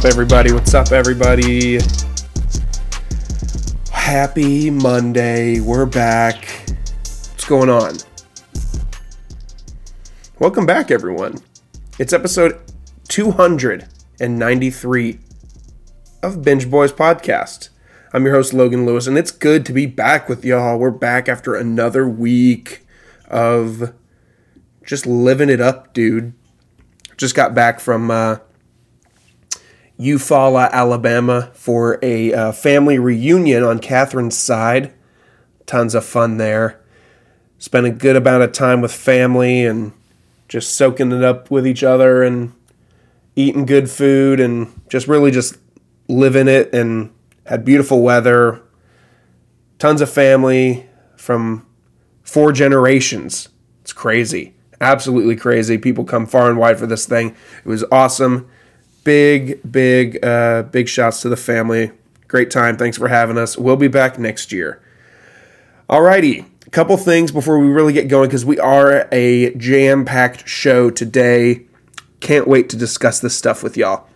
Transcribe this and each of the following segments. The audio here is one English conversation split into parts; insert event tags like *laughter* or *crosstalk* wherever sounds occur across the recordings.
up, everybody? What's up, everybody? Happy Monday. We're back. What's going on? Welcome back, everyone. It's episode 293 of Binge Boys Podcast. I'm your host, Logan Lewis, and it's good to be back with y'all. We're back after another week of just living it up, dude. Just got back from uh, Eufaula, Alabama for a uh, family reunion on Catherine's side. Tons of fun there. Spent a good amount of time with family and just soaking it up with each other and eating good food and just really just living it and had beautiful weather. Tons of family from four generations. It's crazy. Absolutely crazy. People come far and wide for this thing. It was awesome big, big, uh, big shouts to the family. Great time. Thanks for having us. We'll be back next year. Alrighty, a couple things before we really get going because we are a jam packed show today. Can't wait to discuss this stuff with y'all.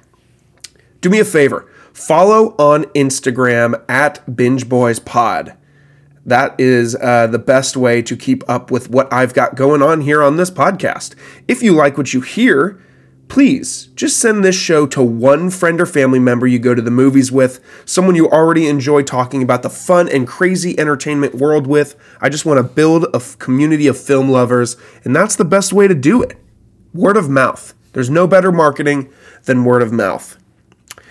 Do me a favor follow on Instagram at Binge Boys Pod. That is uh, the best way to keep up with what I've got going on here on this podcast. If you like what you hear, please just send this show to one friend or family member you go to the movies with, someone you already enjoy talking about the fun and crazy entertainment world with. I just want to build a community of film lovers, and that's the best way to do it. Word of mouth. There's no better marketing than word of mouth.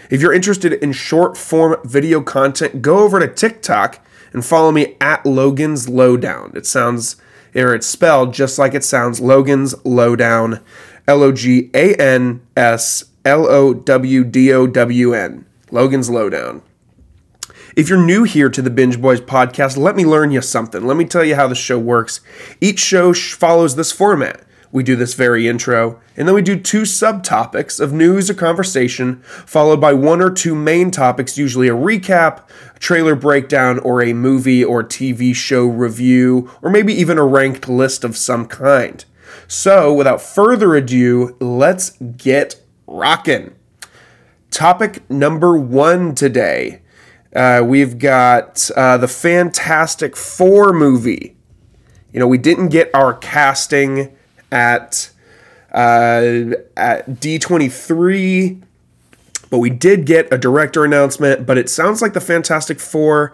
If you're interested in short form video content, go over to TikTok and follow me at Logan's Lowdown. It sounds, or it's spelled just like it sounds Logan's Lowdown. L O G A N S L O W D O W N. Logan's Lowdown. If you're new here to the Binge Boys podcast, let me learn you something. Let me tell you how the show works. Each show follows this format. We do this very intro, and then we do two subtopics of news or conversation, followed by one or two main topics, usually a recap, a trailer breakdown, or a movie or TV show review, or maybe even a ranked list of some kind. So, without further ado, let's get rocking. Topic number one today. Uh, we've got uh, the Fantastic Four movie. You know, we didn't get our casting at uh, at D23, but we did get a director announcement. But it sounds like the Fantastic Four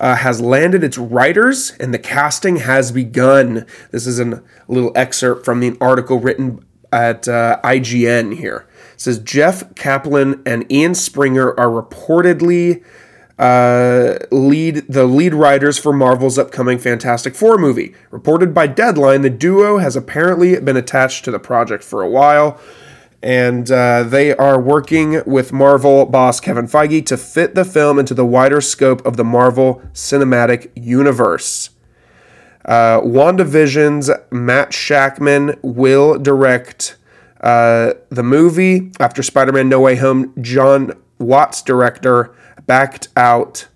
uh, has landed its writers and the casting has begun. This is an, a little excerpt from the article written at uh, IGN here. It says Jeff Kaplan and Ian Springer are reportedly uh, lead the lead writers for Marvel's upcoming Fantastic Four movie. Reported by Deadline, the duo has apparently been attached to the project for a while and uh, they are working with Marvel boss Kevin Feige to fit the film into the wider scope of the Marvel Cinematic Universe. Uh, WandaVision's Matt Shakman will direct uh, the movie after Spider Man No Way Home. Jon Watts, director, backed out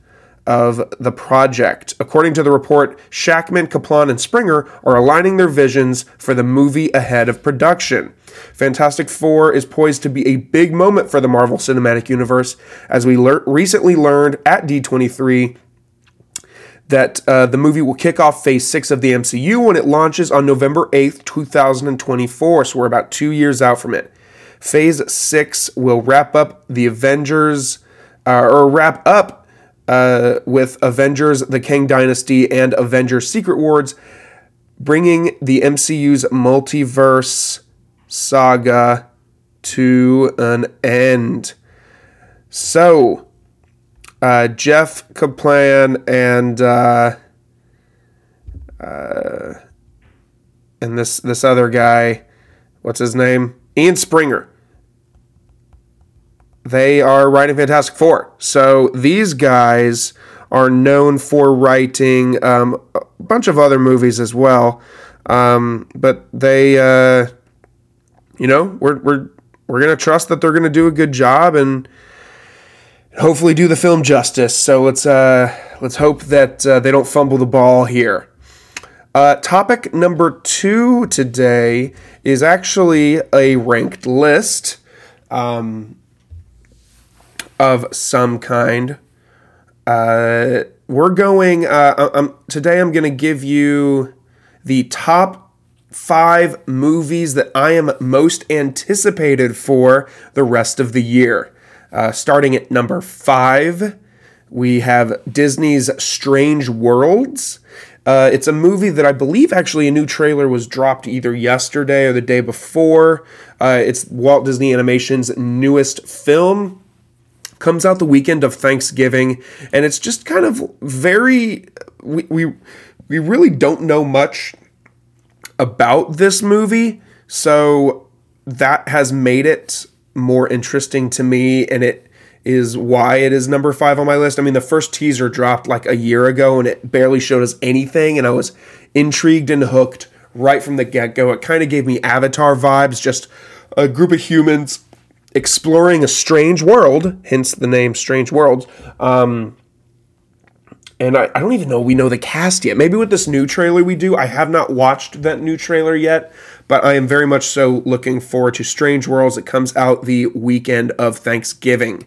of the project. According to the report, Shakman, Kaplan, and Springer are aligning their visions for the movie ahead of production. Fantastic Four is poised to be a big moment for the Marvel Cinematic Universe, as we le- recently learned at D23 that uh, the movie will kick off phase six of the MCU when it launches on November 8th, 2024. So we're about two years out from it. Phase six will wrap up the Avengers, uh, or wrap up uh, with Avengers The Kang Dynasty and Avengers Secret Wars, bringing the MCU's multiverse saga to an end. So, uh, Jeff Kaplan and uh, uh, and this this other guy, what's his name? Ian Springer they are writing Fantastic Four. So these guys are known for writing um, a bunch of other movies as well. Um, but they, uh, you know, we're, we're we're gonna trust that they're gonna do a good job and hopefully do the film justice. So let's uh, let's hope that uh, they don't fumble the ball here. Uh, topic number two today is actually a ranked list um, of some kind. Uh, we're going uh, I'm, today. I'm going to give you the top five movies that I am most anticipated for the rest of the year. Uh, starting at number five, we have Disney's Strange Worlds. Uh, it's a movie that I believe actually a new trailer was dropped either yesterday or the day before. Uh, it's Walt Disney Animation's newest film. Comes out the weekend of Thanksgiving, and it's just kind of very. We, we, we really don't know much about this movie, so that has made it more interesting to me, and it is why it is number five on my list. I mean, the first teaser dropped like a year ago and it barely showed us anything, and I was intrigued and hooked right from the get go. It kind of gave me Avatar vibes, just a group of humans exploring a strange world, hence the name Strange Worlds. Um, and I, I don't even know we know the cast yet. Maybe with this new trailer we do. I have not watched that new trailer yet, but I am very much so looking forward to Strange Worlds. It comes out the weekend of Thanksgiving.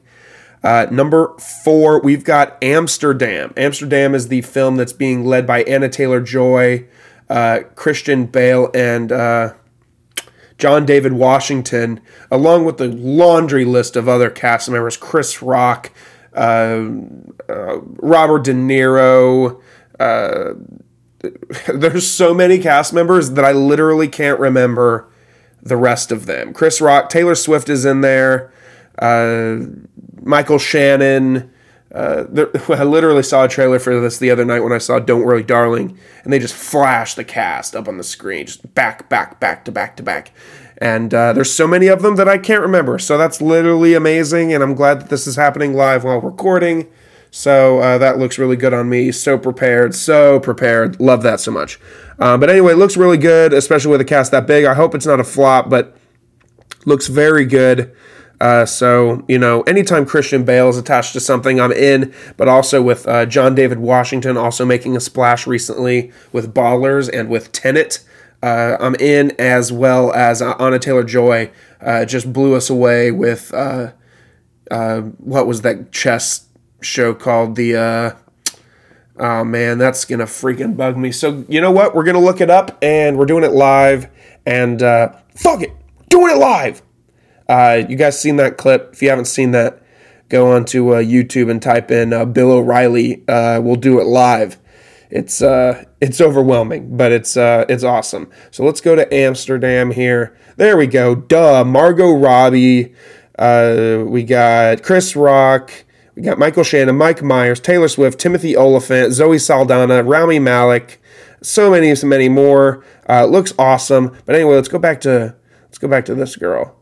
Uh, number four, we've got Amsterdam. Amsterdam is the film that's being led by Anya Taylor Joy, uh, Christian Bale, and uh, John David Washington, along with the laundry list of other cast members Chris Rock, uh, uh, Robert De Niro. Uh, *laughs* there's so many cast members that I literally can't remember the rest of them. Chris Rock, Taylor Swift is in there. Uh, Michael Shannon. Uh, there, *laughs* I literally saw a trailer for this the other night when I saw Don't Worry, Darling, and they just flashed the cast up on the screen, just back, back, back to back to back. And uh, there's so many of them that I can't remember. So that's literally amazing, and I'm glad that this is happening live while recording. So uh, that looks really good on me. So prepared, so prepared. Love that so much. Uh, but anyway, it looks really good, especially with a cast that big. I hope it's not a flop, but looks very good. Uh, so, you know, anytime Christian Bale is attached to something, I'm in. But also with uh, John David Washington also making a splash recently with Ballers and with Tenet, uh, I'm in, as well as Anya Taylor Joy uh, just blew us away with uh, what was that chess show called? The. Oh man, that's gonna freaking bug me. So you know what? We're gonna look it up, and we're doing it live. And fuck it, doing it live. Uh, you guys seen that clip? If you haven't seen that, go onto uh, YouTube and type in uh, Bill O'Reilly. Uh, we'll do it live. It's uh, it's overwhelming, but it's uh, it's awesome. So let's go to Amsterdam here. There we go. Duh, Margot Robbie. we got Chris Rock. We got Michael Shannon, Mike Myers, Taylor Swift, Timothy Olyphant, Zoe Saldana, Rami Malek, so many, so many more. looks awesome. But anyway, let's go back to let's go back to this girl.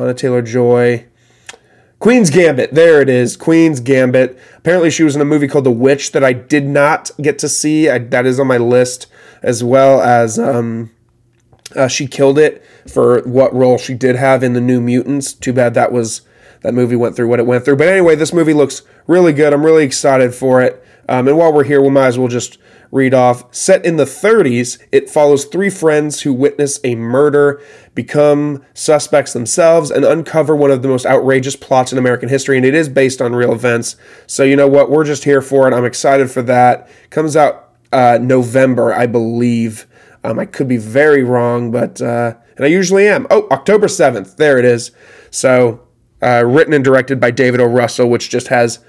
Anya Taylor Joy. Queen's Gambit. There it is. Queen's Gambit. Apparently, she was in a movie called The Witch that I did not get to see. I, that is on my list, as well as um, uh, she killed it for what role she did have in The New Mutants. Too bad that was that movie went through what it went through. But anyway, this movie looks really good. I'm really excited for it. Um, and while we're here, we might as well just read off. Set in the 30s, it follows three friends who witness a murder, become suspects themselves, and uncover one of the most outrageous plots in American history. And it is based on real events. So, you know what? We're just here for it. I'm excited for that. Comes out uh, November, I believe. Um, I could be very wrong, but, uh, and I usually am. Oh, October 7th. There it is. So, uh, written and directed by David O. Russell, which just has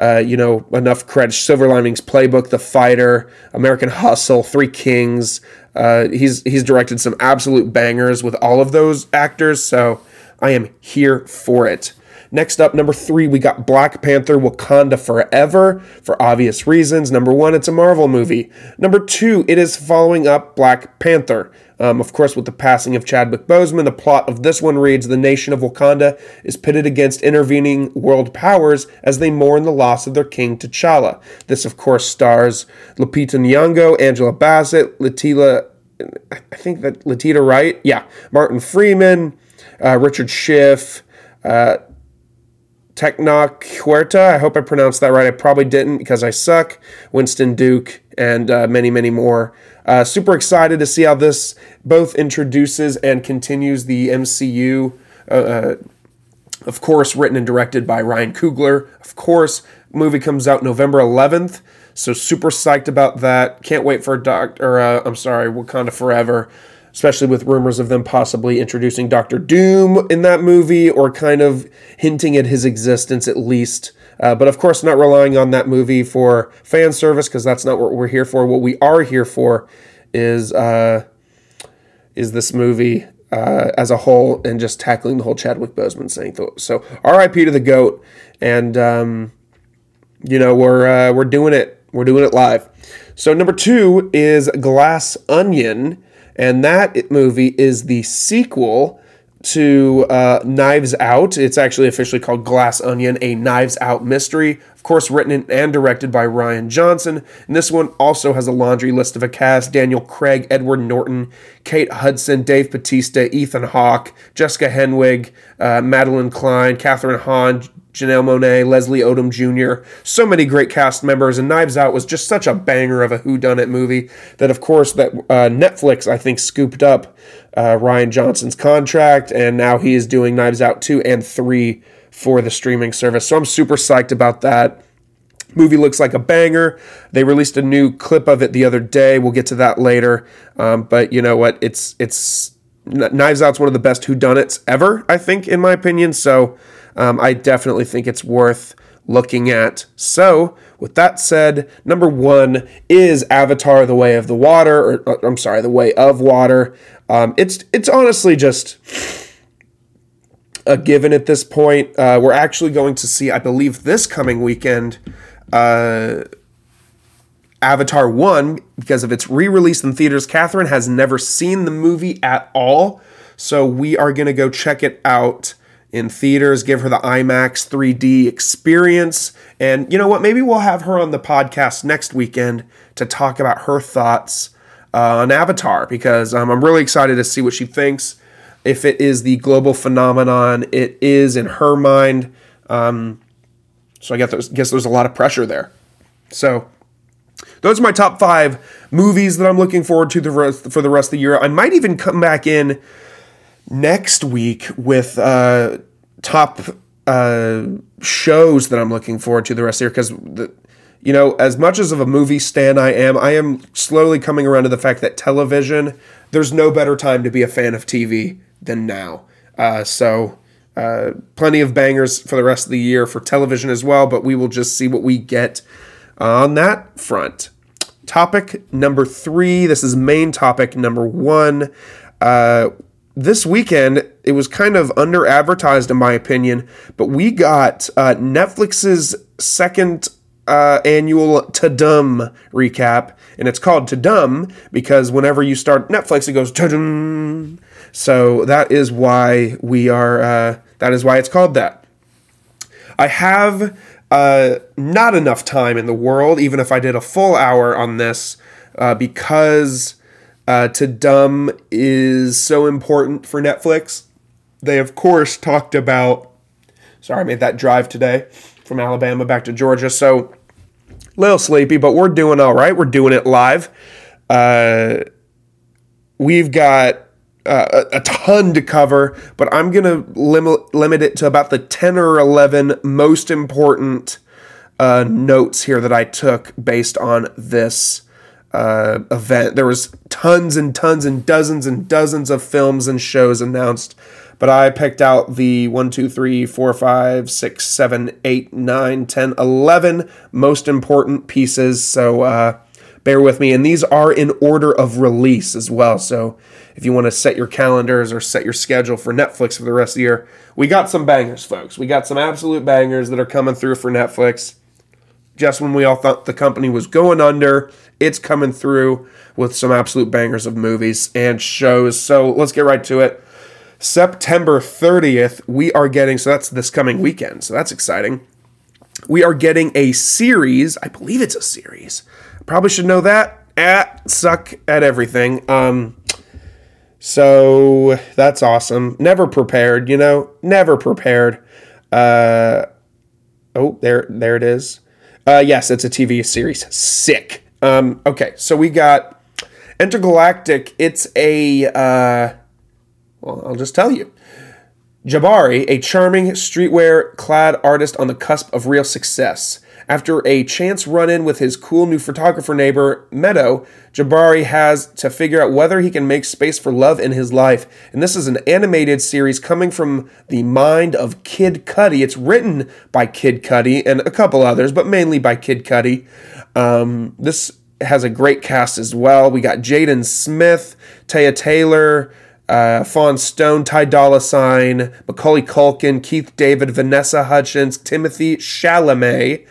uh, you know, enough credit. Silver Linings Playbook, The Fighter, American Hustle, Three Kings. Uh, he's he's directed some absolute bangers with all of those actors, so I am here for it. Next up, number three, we got Black Panther Wakanda Forever for obvious reasons. Number one, it's a Marvel movie. Number two, it is following up Black Panther. Um, of course, with the passing of Chadwick Boseman, the plot of this one reads The nation of Wakanda is pitted against intervening world powers as they mourn the loss of their king T'Challa. This, of course, stars Lupita Nyong'o, Angela Bassett, Latila I think that Letitia Wright, yeah, Martin Freeman, uh, Richard Schiff, uh, Huerta. I hope I pronounced that right. I probably didn't because I suck. Winston Duke and uh, many, many more. Uh, super excited to see how this both introduces and continues the MCU. Uh, uh, of course, written and directed by Ryan Coogler. Of course, movie comes out November 11th. So super psyched about that. Can't wait for Doctor. Uh, I'm sorry, Wakanda Forever especially with rumors of them possibly introducing Doctor Doom in that movie or kind of hinting at his existence at least. Uh, but of course, not relying on that movie for fan service because that's not what we're here for. What we are here for is uh, is this movie uh, as a whole and just tackling the whole Chadwick Boseman thing. So, R.I.P. to the goat, and um, you know we're uh, we're doing it. We're doing it live. So number two is Glass Onion and that movie is the sequel to uh, Knives Out. It's actually officially called Glass Onion, a Knives Out mystery. Of course, written and directed by Rian Johnson. And this one also has a laundry list of a cast Daniel Craig, Edward Norton, Kate Hudson, Dave Bautista, Ethan Hawke, Jessica Henwick, uh, Madelyn Cline, Kathryn Hahn, Janelle Monáe, Leslie Odom Jr., so many great cast members, and Knives Out was just such a banger of a whodunit movie that, of course, that uh, Netflix I think scooped up uh, Rian Johnson's contract, and now he is doing Knives Out two and three for the streaming service. So I'm super psyched about that. Movie looks like a banger. They released a new clip of it the other day. We'll get to that later. Um, but you know what? It's it's Knives Out's one of the best whodunits ever, I think, in my opinion. So um, I definitely think it's worth looking at. So, with that said, number one is Avatar: The Way of the Water, or uh, I'm sorry, The Way of Water. Um, it's it's honestly just a given at this point. Uh, we're actually going to see, I believe, this coming weekend. Uh, Avatar 1 because of its re release in theaters. Catherine has never seen the movie at all, so we are going to go check it out in theaters, give her the IMAX 3D experience. And you know what? Maybe we'll have her on the podcast next weekend to talk about her thoughts uh, on Avatar because um, I'm really excited to see what she thinks. If it is the global phenomenon it is in her mind. Um, so I guess there's, guess there's a lot of pressure there. So those are my top five movies that I'm looking forward to the rest, for the rest of the year. I might even come back in next week with uh, top uh, shows that I'm looking forward to the rest of the year because you know as much as of a movie stan I am, I am slowly coming around to the fact that television there's no better time to be a fan of TV than now. Uh, so. Uh, plenty of bangers for the rest of the year for television as well, but we will just see what we get on that front. Topic number three. This is main topic number one. Uh, this weekend, it was kind of under advertised, in my opinion, but we got uh, Netflix's second uh, annual Tudum recap, and it's called Tudum because whenever you start Netflix, it goes Tudum. So that is why we are. Uh, that is why it's called that. I have uh, not enough time in the world, even if I did a full hour on this, uh, because uh, dumb is so important for Netflix. They, of course, talked about. Sorry, I made that drive today from Alabama back to Georgia. So, a little sleepy, but we're doing all right. We're doing it live. Uh, we've got uh, a, ton to cover, but I'm going to limit, limit it to about the 10 or 11 most important uh, notes here that I took based on this uh, event. There was tons and tons and dozens and dozens of films and shows announced, but I picked out the 1, 2, 3, 4, 5, 6, 7, 8, 9, 10, 11 most important pieces. So uh, bear with me. And these are in order of release as well. So if you want to set your calendars or set your schedule for Netflix for the rest of the year, we got some bangers, folks. We got some absolute bangers that are coming through for Netflix just when we all thought the company was going under, it's coming through with some absolute bangers of movies and shows. So let's get right to it. September 30th, we are getting, so that's this coming weekend, so that's exciting. We are getting a series, I believe it's a series. Probably should know that. at suck at everything. Um, so that's awesome. Never prepared, you know, never prepared. Uh, oh, there, there it is. Uh, yes, it's a TV series. Sick. Um, okay, so we got Entergalactic. It's a, uh, well, I'll just tell you. Jabari, a charming streetwear clad artist on the cusp of real success. After a chance run in with his cool new photographer neighbor, Meadow, Jabari has to figure out whether he can make space for love in his life. And this is an animated series coming from the mind of Kid Cudi. It's written by Kid Cudi and a couple others, but mainly by Kid Cudi. Um, this has a great cast as well. We got Jaden Smith, Taya Taylor, uh, Fawn Stone, Ty Dolla Sign, Macaulay Culkin, Keith David, Vanessa Hudgens, Timothy Chalamet,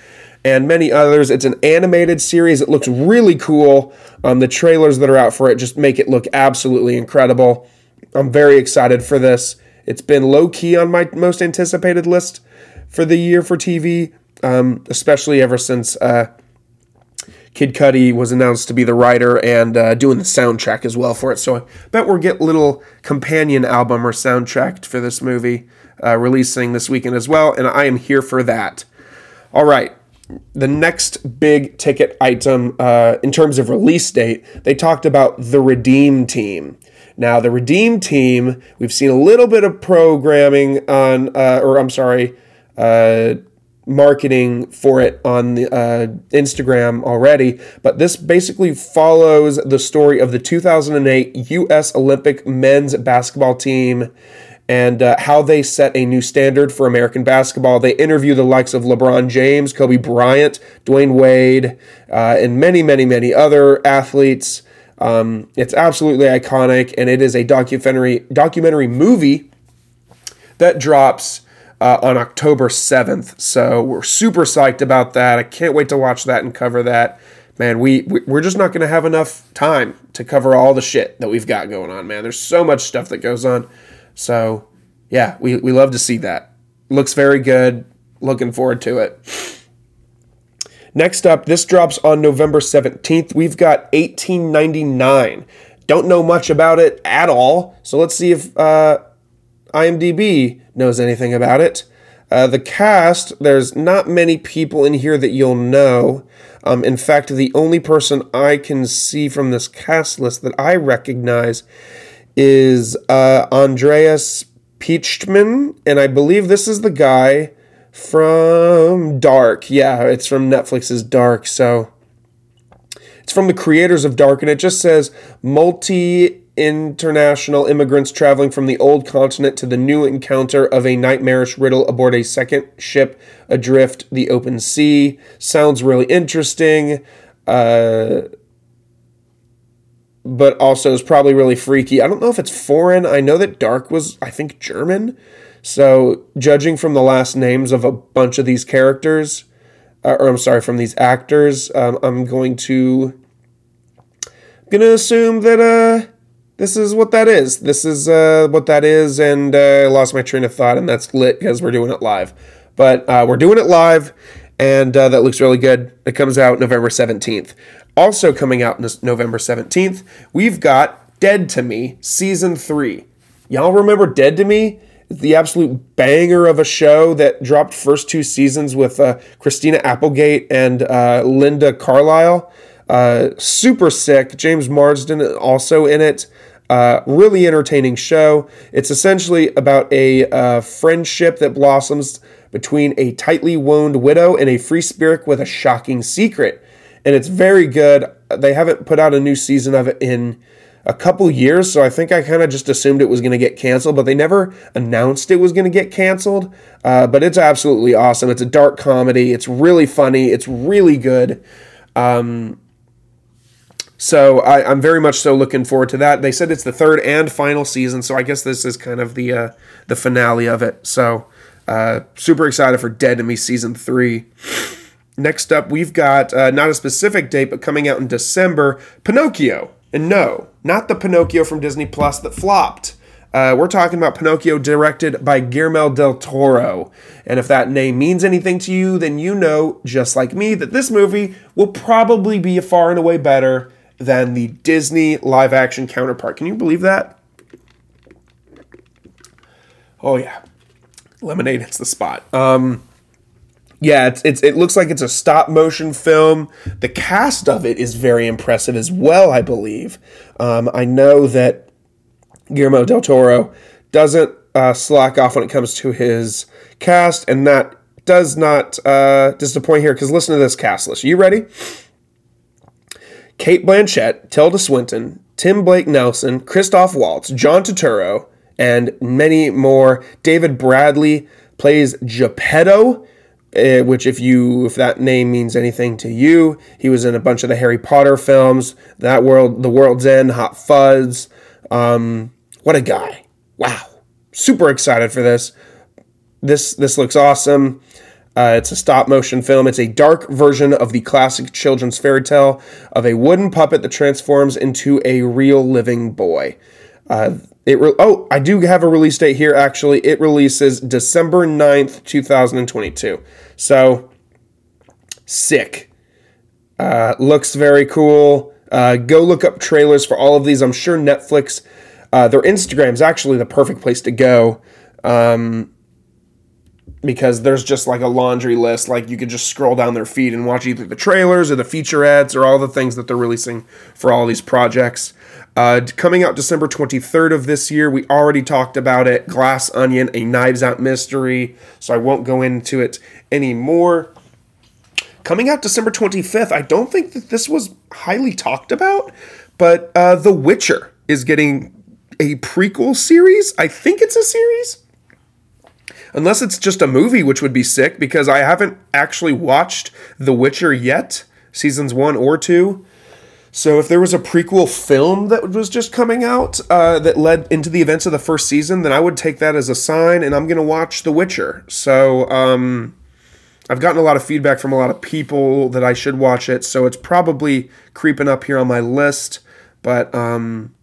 and many others. It's an animated series. It looks really cool. Um, the trailers that are out for it just make it look absolutely incredible. I'm very excited for this. It's been low key on my most anticipated list for the year for TV, um, especially ever since uh, Kid Cudi was announced to be the writer and uh, doing the soundtrack as well for it. So I bet we'll get a little companion album or soundtrack for this movie uh, releasing this weekend as well, and I am here for that. All right. The next big ticket item uh, in terms of release date, they talked about the Redeem Team. Now, the Redeem Team, we've seen a little bit of programming on, uh, or I'm sorry, uh, marketing for it on the, uh, Instagram already, but this basically follows the story of the 2008 U.S. Olympic men's basketball team and uh, how they set a new standard for American basketball. They interview the likes of LeBron James, Kobe Bryant, Dwyane Wade, uh, and many, many, many other athletes. Um, it's absolutely iconic, and it is a documentary documentary movie that drops uh, on October 7th. So we're super psyched about that. I can't wait to watch that and cover that. Man, we, we're just not going to have enough time to cover all the shit that we've got going on, man. There's so much stuff that goes on. So, yeah, we, we love to see that. Looks very good. Looking forward to it. Next up, this drops on November 17th. We've got 1899. Don't know much about it at all. So let's see if uh, IMDb knows anything about it. Uh, the cast, there's not many people in here that you'll know. Um, in fact, the only person I can see from this cast list that I recognize is uh, Andreas Pietschmann, and I believe this is the guy from Dark. Yeah, it's from Netflix's Dark. So it's from the creators of Dark, and it just says multi international immigrants traveling from the old continent to the new encounter of a nightmarish riddle aboard a second ship adrift the open sea. Sounds really interesting. Uh, but also is probably really freaky. I don't know if it's foreign. I know that Dark was, I think, German. So, judging from the last names of a bunch of these characters, uh, or I'm sorry, from these actors, um, I'm going to I'm gonna assume that uh, this is what that is. This is uh, what that is, and uh, I lost my train of thought, and that's lit because we're doing it live. But uh, we're doing it live, and that looks really good. It comes out November 17th. Also coming out November 17th, we've got Dead to Me Season 3. Y'all remember Dead to Me? the absolute banger of a show that dropped first two seasons with uh, Christina Applegate and uh, Linda Carlisle. Uh, super sick. James Marsden also in it. Uh, really entertaining show. It's essentially about a uh, friendship that blossoms between a tightly wound widow and a free spirit with a shocking secret. And it's very good. They haven't put out a new season of it in a couple years, so I think I kind of just assumed it was going to get canceled, but they never announced it was going to get canceled. Uh, but it's absolutely awesome. It's a dark comedy. It's really funny. It's really good. Um, so I, am very much so looking forward to that. They said it's the third and final season, so I guess this is kind of the uh, the finale of it. So uh, super excited for Dead to Me season three. Next up, we've got uh, not a specific date, but coming out in December, Pinocchio. And no, not the Pinocchio from Disney Plus that flopped. Uh, we're talking about Pinocchio directed by Guillermo del Toro. And if that name means anything to you, then you know, just like me, that this movie will probably be far and away better than the Disney live action counterpart. Can you believe that? Oh yeah, lemonade hits the spot. Um, yeah, it's, it's it looks like it's a stop motion film. The cast of it is very impressive as well. I believe. Um, I know that Guillermo del Toro doesn't uh, slack off when it comes to his cast, and that does not uh, disappoint here. Because listen to this cast list. Are you ready? Cate Blanchett, Tilda Swinton, Tim Blake Nelson, Christoph Waltz, John Turturro, and many more. David Bradley plays Geppetto, uh, which if you if that name means anything to you, he was in a bunch of the Harry Potter films. That world, The World's End, Hot Fuzz. Um, what a guy! Wow, super excited for this. This this looks awesome. Uh, it's a stop motion film. It's a dark version of the classic children's fairy tale of a wooden puppet that transforms into a real living boy. Uh, it re- oh, I do have a release date here actually. It releases December 9th, 2022. So sick. Uh, looks very cool. Uh, go look up trailers for all of these. I'm sure Netflix, uh, their Instagram is actually the perfect place to go. Um, because there's just like a laundry list. Like you could just scroll down their feed and watch either the trailers or the featurettes or all the things that they're releasing for all these projects. Uh, coming out December 23rd of this year, we already talked about it. Glass Onion, a Knives Out mystery, so I won't go into it anymore. Coming out December 25th, I don't think that this was highly talked about, but uh, The Witcher is getting a prequel series. I think it's a series unless it's just a movie, which would be sick because I haven't actually watched The Witcher yet, seasons one or two. So if there was a prequel film that was just coming out uh, that led into the events of the first season, then I would take that as a sign, and I'm going to watch The Witcher. So um, I've gotten a lot of feedback from a lot of people that I should watch it, so it's probably creeping up here on my list. But um,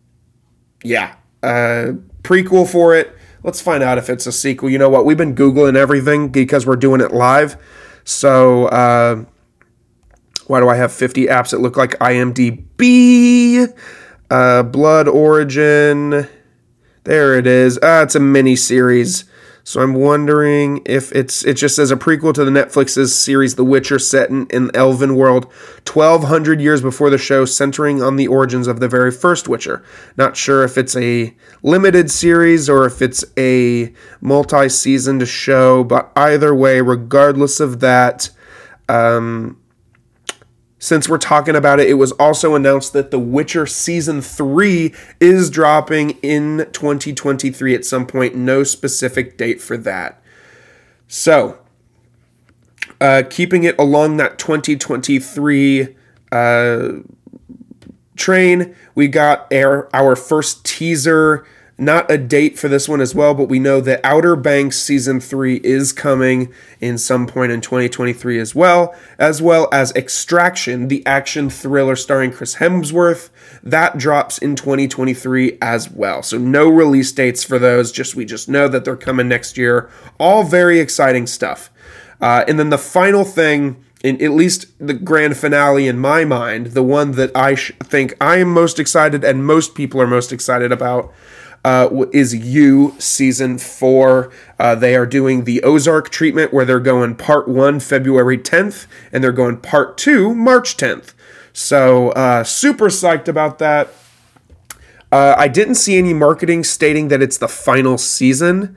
yeah, uh, prequel for it let's find out if it's a sequel. You know what? We've been Googling everything because we're doing it live. So, uh, why do I have 50 apps that look like IMDb? Uh, Blood Origin. There it is. Ah, it's a mini series. So I'm wondering if it's it just says a prequel to the Netflix's series The Witcher set in, in Elven world 1200 years before the show centering on the origins of the very first Witcher. Not sure if it's a limited series or if it's a multi-seasoned show, but either way regardless of that um, since we're talking about it, it was also announced that The Witcher Season 3 is dropping in 2023 at some point. No specific date for that. So, uh, keeping it along that 2023 uh, train, we got our, our first teaser not a date for this one as well, but we know that Outer Banks season 3 is coming in some point in 2023 as well, as well as Extraction, the action thriller starring Chris Hemsworth. That drops in 2023 as well. So no release dates for those, just we just know that they're coming next year. All very exciting stuff. Uh, and then the final thing in at least the grand finale in my mind, the one that I sh- think I am most excited and most people are most excited about uh, is You season four. Uh, they are doing the Ozark treatment where they're going part one February 10th and they're going part two March 10th. So uh, super psyched about that. Uh, I didn't see any marketing stating that it's the final season.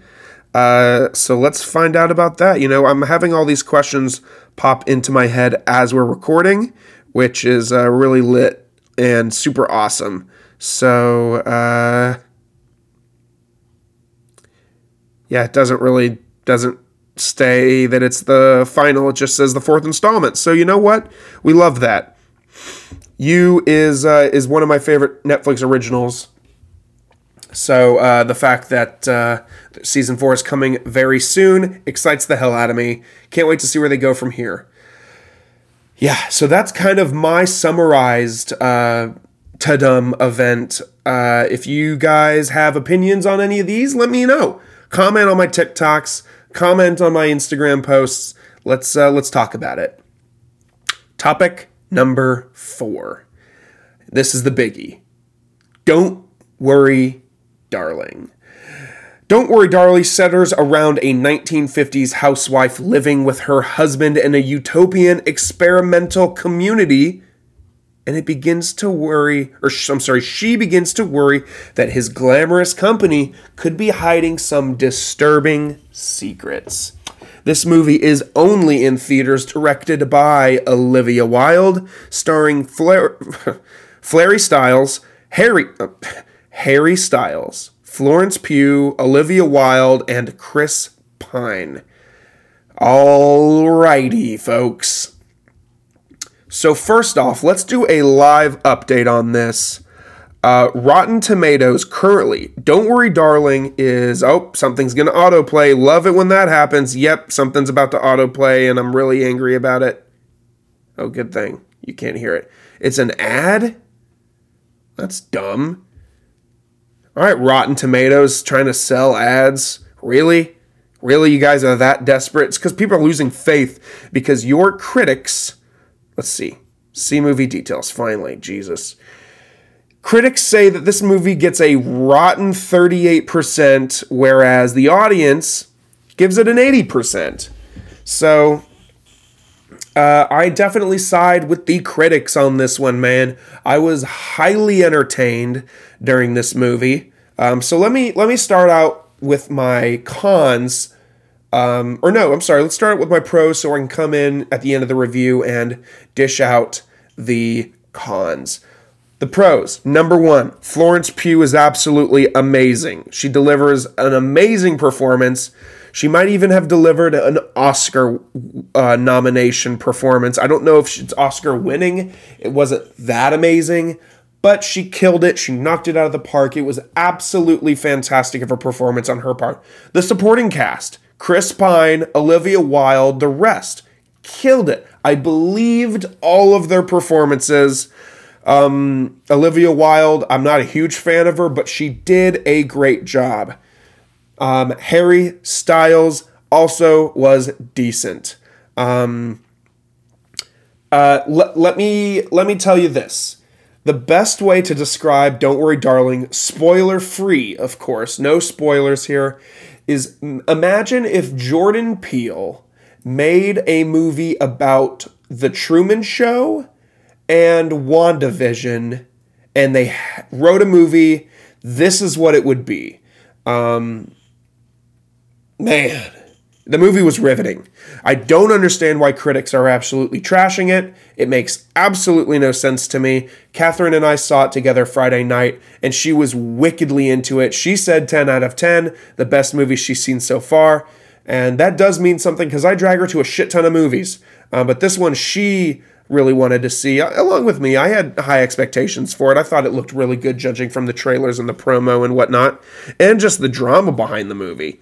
Uh, so let's find out about that. You know, I'm having all these questions pop into my head as we're recording, which is uh, really lit and super awesome. So, uh, yeah, it doesn't really doesn't stay that it's the final. It just says the fourth installment. So you know what? We love that. You is uh, is one of my favorite Netflix originals. So uh, the fact that uh, season four is coming very soon excites the hell out of me. Can't wait to see where they go from here. Yeah, so that's kind of my summarized uh, Tadum event. Uh, if you guys have opinions on any of these, let me know comment on my TikToks, comment on my Instagram posts. Let's uh, let's talk about it. Topic number four. This is the biggie. Don't worry, darling. Don't Worry, Darling centers around a 1950s housewife living with her husband in a utopian experimental community. And it begins to worry, or I'm sorry, she begins to worry that his glamorous company could be hiding some disturbing secrets. This movie is only in theaters directed by Olivia Wilde, starring Flair, *laughs* Flary Styles, Harry, uh, Harry Styles, Florence Pugh, Olivia Wilde, and Chris Pine. Alrighty, folks. So, first off, let's do a live update on this. Uh, Rotten Tomatoes currently, Don't Worry Darling, is, oh, something's going to autoplay. Love it when that happens. Yep, something's about to autoplay, and I'm really angry about it. Oh, good thing. You can't hear it. It's an ad? That's dumb. All right, Rotten Tomatoes trying to sell ads. Really? Really, you guys are that desperate? It's because people are losing faith because your critics. Let's see. See movie details, finally. Jesus. Critics say that this movie gets a rotten 38%, whereas the audience gives it an 80%. So, uh, I definitely side with the critics on this one, man. I was highly entertained during this movie. Um, so let me let me start out with my cons. Um, or no, I'm sorry. Let's start with my pros so I can come in at the end of the review and dish out the cons. The pros. Number one, Florence Pugh is absolutely amazing. She delivers an amazing performance. She might even have delivered an Oscar uh, nomination performance. I don't know if it's Oscar winning. It wasn't that amazing, but she killed it. She knocked it out of the park. It was absolutely fantastic of a performance on her part. The supporting cast Chris Pine, Olivia Wilde, the rest killed it. I believed all of their performances. Um, Olivia Wilde, I'm not a huge fan of her, but she did a great job. Um, Harry Styles also was decent. Um, uh, let me let me tell you this. The best way to describe Don't Worry Darling, spoiler free, of course, no spoilers here, is imagine if Jordan Peele made a movie about The Truman Show and WandaVision, and they wrote a movie. This is what it would be. Um, man, the movie was riveting. I don't understand why critics are absolutely trashing it. It makes absolutely no sense to me. Catherine and I saw it together Friday night, and she was wickedly into it. She said 10 out of 10, the best movie she's seen so far. And that does mean something because I drag her to a shit ton of movies. Uh, but this one, she really wanted to see, uh, along with me. I had high expectations for it. I thought it looked really good, judging from the trailers and the promo and whatnot, and just the drama behind the movie.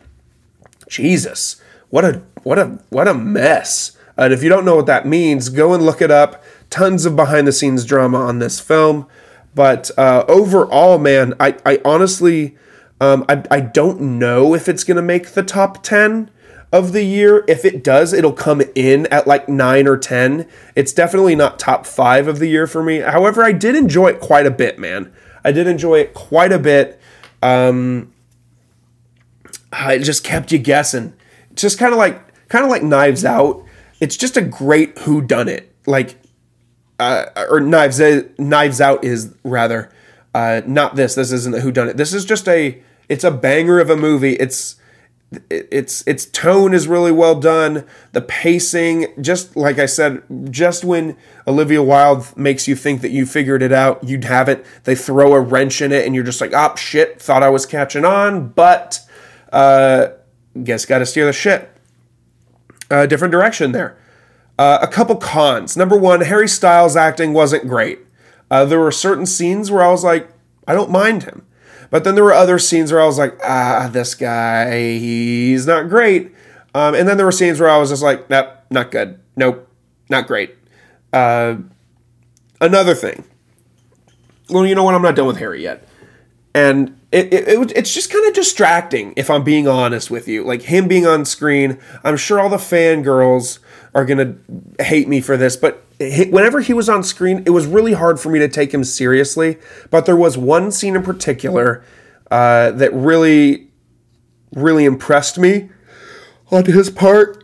Jesus, what a what a what a mess. And if you don't know what that means, go and look it up. Tons of behind the scenes drama on this film. But uh, overall, man, I, I honestly, um, I, I don't know if it's going to make the top 10 of the year. If it does, it'll come in at like 9 or 10. It's definitely not top 5 of the year for me. However, I did enjoy it quite a bit, man. I did enjoy it quite a bit. Um, it just kept you guessing. Just kind of like kind of like Knives Out. It's just a great who done it. Like uh, or Knives Knives Out is rather uh, not this. This isn't a who done it. This is just a it's a banger of a movie. It's its its tone is really well done. The pacing, just like I said, just when Olivia Wilde makes you think that you figured it out, you'd have it. They throw a wrench in it, and you're just like, "Oh shit!" Thought I was catching on, but uh, guess got to steer the ship a different direction there. Uh, a couple cons. Number one, Harry Styles' acting wasn't great. Uh, there were certain scenes where I was like, I don't mind him. But then there were other scenes where I was like, ah, this guy, he's not great. Um, and then there were scenes where I was just like, nope, not good. Nope, not great. Uh, another thing. Well, you know what? I'm not done with Harry yet. And it, it, it, it's just kind of distracting if i'm being honest with you. Like him being on screen i'm sure all the fangirls are gonna hate me for this but whenever he was on screen it was really hard for me to take him seriously. But there was one scene in particular uh, that really really impressed me on his part.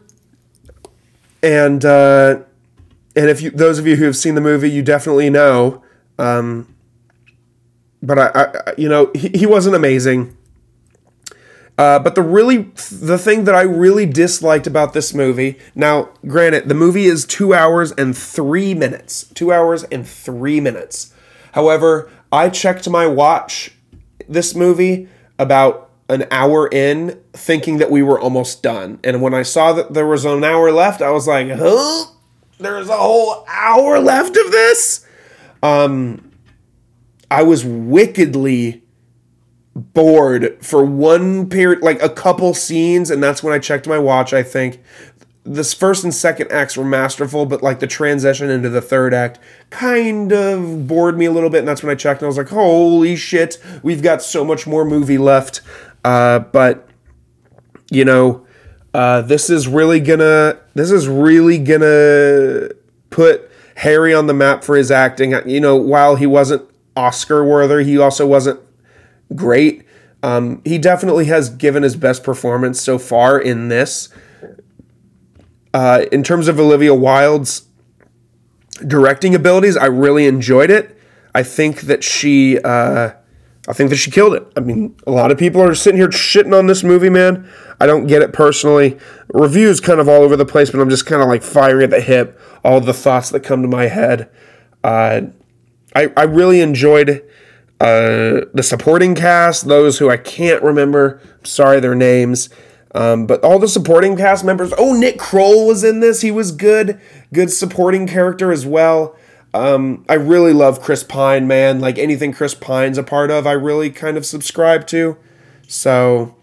And uh, and if you those of you who have seen the movie you definitely know um, but I, I you know, he, he wasn't amazing. Uh, but the really the thing that I really disliked about this movie. Now, granted, the movie is two hours and three minutes. Two hours and three minutes. However, I checked my watch this movie about an hour in, thinking that we were almost done. And when I saw that there was an hour left, I was like, "Huh? There's a whole hour left of this." Um, I was wickedly bored for one period, like a couple scenes, and that's when I checked my watch. I think this first and second acts were masterful, but like the transition into the third act kind of bored me a little bit, and that's when I checked and I was like, "Holy shit, we've got so much more movie left." Uh, but you know, uh, this is really gonna this is really gonna put Harry on the map for his acting. You know, while he wasn't Oscar worthy. He also wasn't great. Um, he definitely has given his best performance so far in this. Uh, in terms of Olivia Wilde's directing abilities, I really enjoyed it. I think that she, uh, I think that she killed it. I mean, a lot of people are sitting here shitting on this movie, man. I don't get it personally. Reviews kind of all over the place, but I'm just kind of like firing at the hip. All the thoughts that come to my head. Uh, I, I really enjoyed uh, the supporting cast, those who I can't remember. Sorry, their names. Um, but all the supporting cast members. Oh, Nick Kroll was in this. He was good. Good supporting character as well. Um, I really love Chris Pine, man. Like anything Chris Pine's a part of, I really kind of subscribe to. So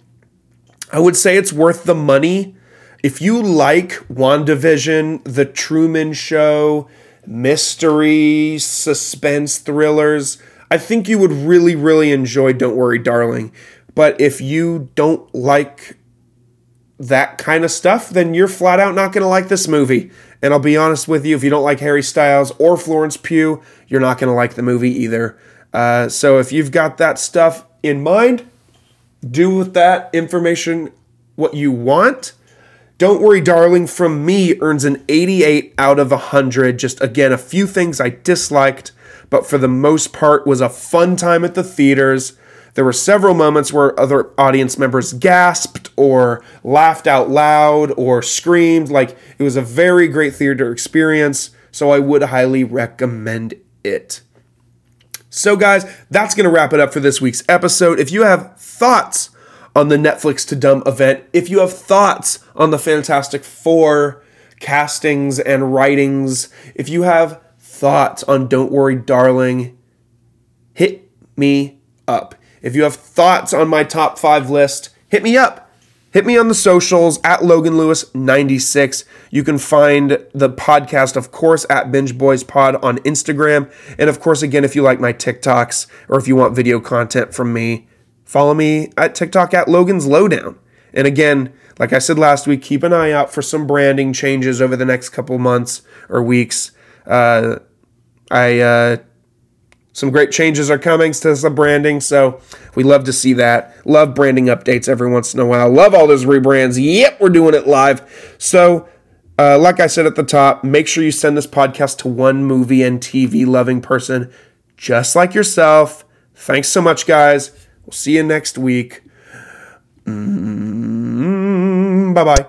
I would say it's worth the money. If you like WandaVision, The Truman Show, mystery, suspense thrillers, I think you would really, really enjoy Don't Worry, Darling. But if you don't like that kind of stuff, then you're flat out not going to like this movie. And I'll be honest with you, if you don't like Harry Styles or Florence Pugh, you're not going to like the movie either. Uh, so if you've got that stuff in mind, do with that information what you want. Don't Worry Darling from me earns an 88 out of 100. Just again, a few things I disliked, but for the most part was a fun time at the theaters. There were several moments where other audience members gasped or laughed out loud or screamed. Like it was a very great theater experience, so I would highly recommend it. So, guys, that's going to wrap it up for this week's episode. If you have thoughts on the Netflix TADUM event. If you have thoughts on the Fantastic Four castings and writings, if you have thoughts on Don't Worry, Darling, hit me up. If you have thoughts on my top five list, hit me up. Hit me on the socials at Logan Lewis 96. You can find the podcast, of course, at Binge Boys Pod on Instagram. And of course, again, if you like my TikToks or if you want video content from me, Follow me at TikTok at Logan's Lowdown. And again, like I said last week, keep an eye out for some branding changes over the next couple months or weeks. Uh, I uh, some great changes are coming to some branding, so we love to see that. Love branding updates every once in a while. Love all those rebrands. Yep, we're doing it live. So, uh, like I said at the top, make sure you send this podcast to one movie and TV loving person just like yourself. Thanks so much, guys. We'll see you next week. Mm-hmm. Bye bye.